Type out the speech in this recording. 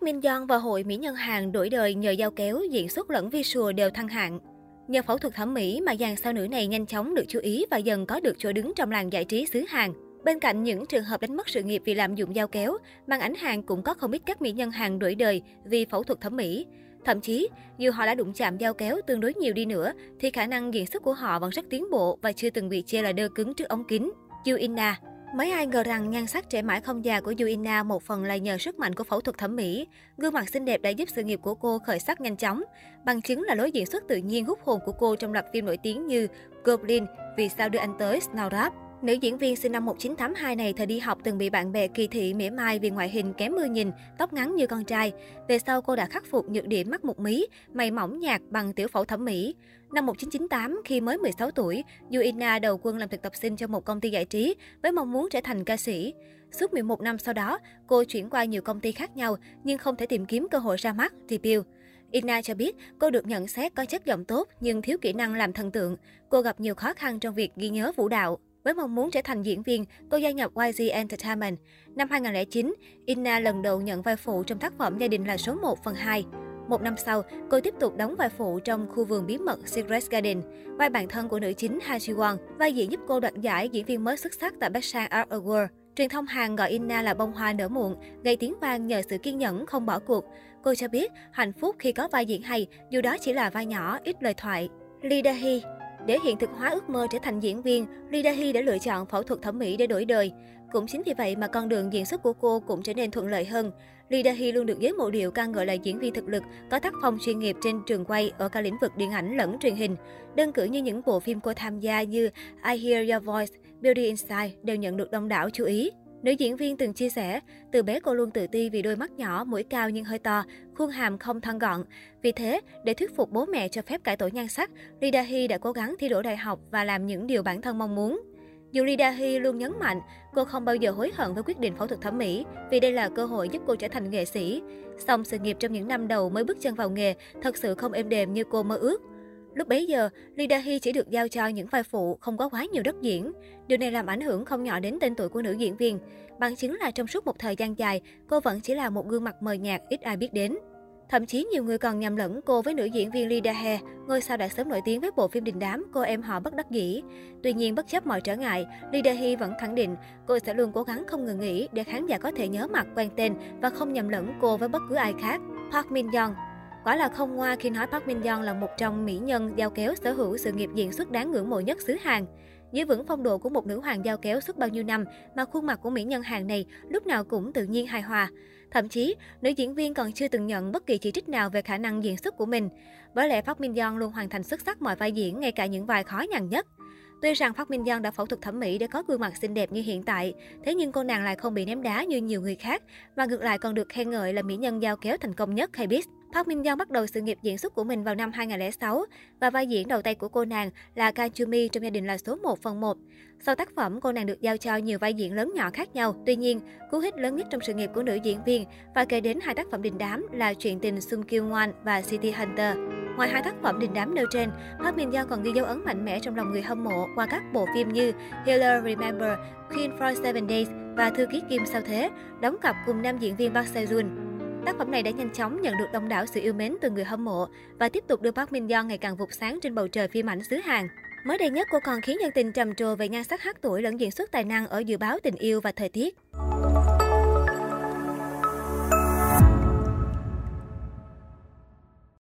Park Min Young và hội mỹ nhân Hàn đổi đời nhờ giao kéo, diễn xuất lẫn visual đều thăng hạng. Nhờ phẫu thuật thẩm mỹ mà dàn sao nữ này nhanh chóng được chú ý và dần có được chỗ đứng trong làng giải trí xứ Hàn. Bên cạnh những trường hợp đánh mất sự nghiệp vì lạm dụng dao kéo, màn ảnh Hàn cũng có không ít các mỹ nhân Hàn đổi đời vì phẫu thuật thẩm mỹ. Thậm chí, dù họ đã đụng chạm dao kéo tương đối nhiều đi nữa, thì khả năng diễn xuất của họ vẫn rất tiến bộ và chưa từng bị chê là đơ cứng trước ống kính. Yoo Inna Mấy ai ngờ rằng nhan sắc trẻ mãi không già của Yuina một phần là nhờ sức mạnh của phẫu thuật thẩm mỹ. Gương mặt xinh đẹp đã giúp sự nghiệp của cô khởi sắc nhanh chóng. Bằng chứng là lối diễn xuất tự nhiên hút hồn của cô trong loạt phim nổi tiếng như Goblin, Vì sao đưa anh tới, Snowdrop. Nữ diễn viên sinh năm 1982 này thời đi học từng bị bạn bè kỳ thị mỉa mai vì ngoại hình kém mưa nhìn, tóc ngắn như con trai. Về sau cô đã khắc phục nhược điểm mắt một mí, mày mỏng nhạt bằng tiểu phẫu thẩm mỹ. Năm 1998, khi mới 16 tuổi, Yuina đầu quân làm thực tập sinh cho một công ty giải trí với mong muốn trở thành ca sĩ. Suốt 11 năm sau đó, cô chuyển qua nhiều công ty khác nhau nhưng không thể tìm kiếm cơ hội ra mắt, debut. Ina cho biết cô được nhận xét có chất giọng tốt nhưng thiếu kỹ năng làm thần tượng. Cô gặp nhiều khó khăn trong việc ghi nhớ vũ đạo. Với mong muốn trở thành diễn viên, cô gia nhập YG Entertainment. Năm 2009, Inna lần đầu nhận vai phụ trong tác phẩm Gia đình là số 1 phần 2. Một năm sau, cô tiếp tục đóng vai phụ trong khu vườn bí mật Secret Garden, vai bạn thân của nữ chính Ha Ji Won, vai diễn giúp cô đoạt giải diễn viên mới xuất sắc tại Busan Art Award. Truyền thông Hàn gọi Inna là bông hoa nở muộn, gây tiếng vang nhờ sự kiên nhẫn không bỏ cuộc. Cô cho biết hạnh phúc khi có vai diễn hay, dù đó chỉ là vai nhỏ, ít lời thoại. Lee Da Hee để hiện thực hóa ước mơ trở thành diễn viên, Lee đã lựa chọn phẫu thuật thẩm mỹ để đổi đời. Cũng chính vì vậy mà con đường diễn xuất của cô cũng trở nên thuận lợi hơn. Lee luôn được giới mộ điệu ca ngợi là diễn viên thực lực, có tác phong chuyên nghiệp trên trường quay ở cả lĩnh vực điện ảnh lẫn truyền hình. Đơn cử như những bộ phim cô tham gia như I Hear Your Voice, Beauty Inside đều nhận được đông đảo chú ý. Nữ diễn viên từng chia sẻ, từ bé cô luôn tự ti vì đôi mắt nhỏ, mũi cao nhưng hơi to, khuôn hàm không thon gọn. Vì thế, để thuyết phục bố mẹ cho phép cải tổ nhan sắc, Lee Hee đã cố gắng thi đỗ đại học và làm những điều bản thân mong muốn. Dù Lee Hee luôn nhấn mạnh, cô không bao giờ hối hận với quyết định phẫu thuật thẩm mỹ vì đây là cơ hội giúp cô trở thành nghệ sĩ. Song sự nghiệp trong những năm đầu mới bước chân vào nghề thật sự không êm đềm như cô mơ ước. Lúc bấy giờ, Lee Da-hee chỉ được giao cho những vai phụ, không có quá nhiều đất diễn. Điều này làm ảnh hưởng không nhỏ đến tên tuổi của nữ diễn viên. Bằng chứng là trong suốt một thời gian dài, cô vẫn chỉ là một gương mặt mờ nhạt ít ai biết đến. Thậm chí nhiều người còn nhầm lẫn cô với nữ diễn viên Lee Da-hee, ngôi sao đã sớm nổi tiếng với bộ phim đình đám Cô em họ bất đắc dĩ. Tuy nhiên bất chấp mọi trở ngại, Lee Da-hee vẫn khẳng định cô sẽ luôn cố gắng không ngừng nghỉ để khán giả có thể nhớ mặt, quen tên và không nhầm lẫn cô với bất cứ ai khác. Park Min Young Quả là không ngoa khi nói Park Min Young là một trong mỹ nhân giao kéo sở hữu sự nghiệp diễn xuất đáng ngưỡng mộ nhất xứ Hàn. Giữ vững phong độ của một nữ hoàng giao kéo suốt bao nhiêu năm mà khuôn mặt của mỹ nhân Hàn này lúc nào cũng tự nhiên hài hòa. Thậm chí, nữ diễn viên còn chưa từng nhận bất kỳ chỉ trích nào về khả năng diễn xuất của mình. Bởi lẽ Park Min Young luôn hoàn thành xuất sắc mọi vai diễn, ngay cả những vai khó nhằn nhất. Tuy rằng Park Min Young đã phẫu thuật thẩm mỹ để có gương mặt xinh đẹp như hiện tại, thế nhưng cô nàng lại không bị ném đá như nhiều người khác, mà ngược lại còn được khen ngợi là mỹ nhân giao kéo thành công nhất hay biết. Park Min Young bắt đầu sự nghiệp diễn xuất của mình vào năm 2006 và vai diễn đầu tay của cô nàng là Kang Joo Mi trong gia đình là số 1 phần 1. Sau tác phẩm, cô nàng được giao cho nhiều vai diễn lớn nhỏ khác nhau. Tuy nhiên, cú hích lớn nhất trong sự nghiệp của nữ diễn viên và kể đến hai tác phẩm đình đám là Chuyện tình Sung Kyu Won và City Hunter. Ngoài hai tác phẩm đình đám nêu trên, Park Min Young còn ghi dấu ấn mạnh mẽ trong lòng người hâm mộ qua các bộ phim như Healer Remember, Queen for Seven Days và Thư ký Kim sao thế, đóng cặp cùng nam diễn viên Park Seo-joon. Tác phẩm này đã nhanh chóng nhận được đông đảo sự yêu mến từ người hâm mộ và tiếp tục đưa Park Min Young ngày càng vụt sáng trên bầu trời phim ảnh xứ Hàn. Mới đây nhất, cô còn khiến nhân tình trầm trồ về nhan sắc hát tuổi lẫn diễn xuất tài năng ở dự báo tình yêu và thời tiết.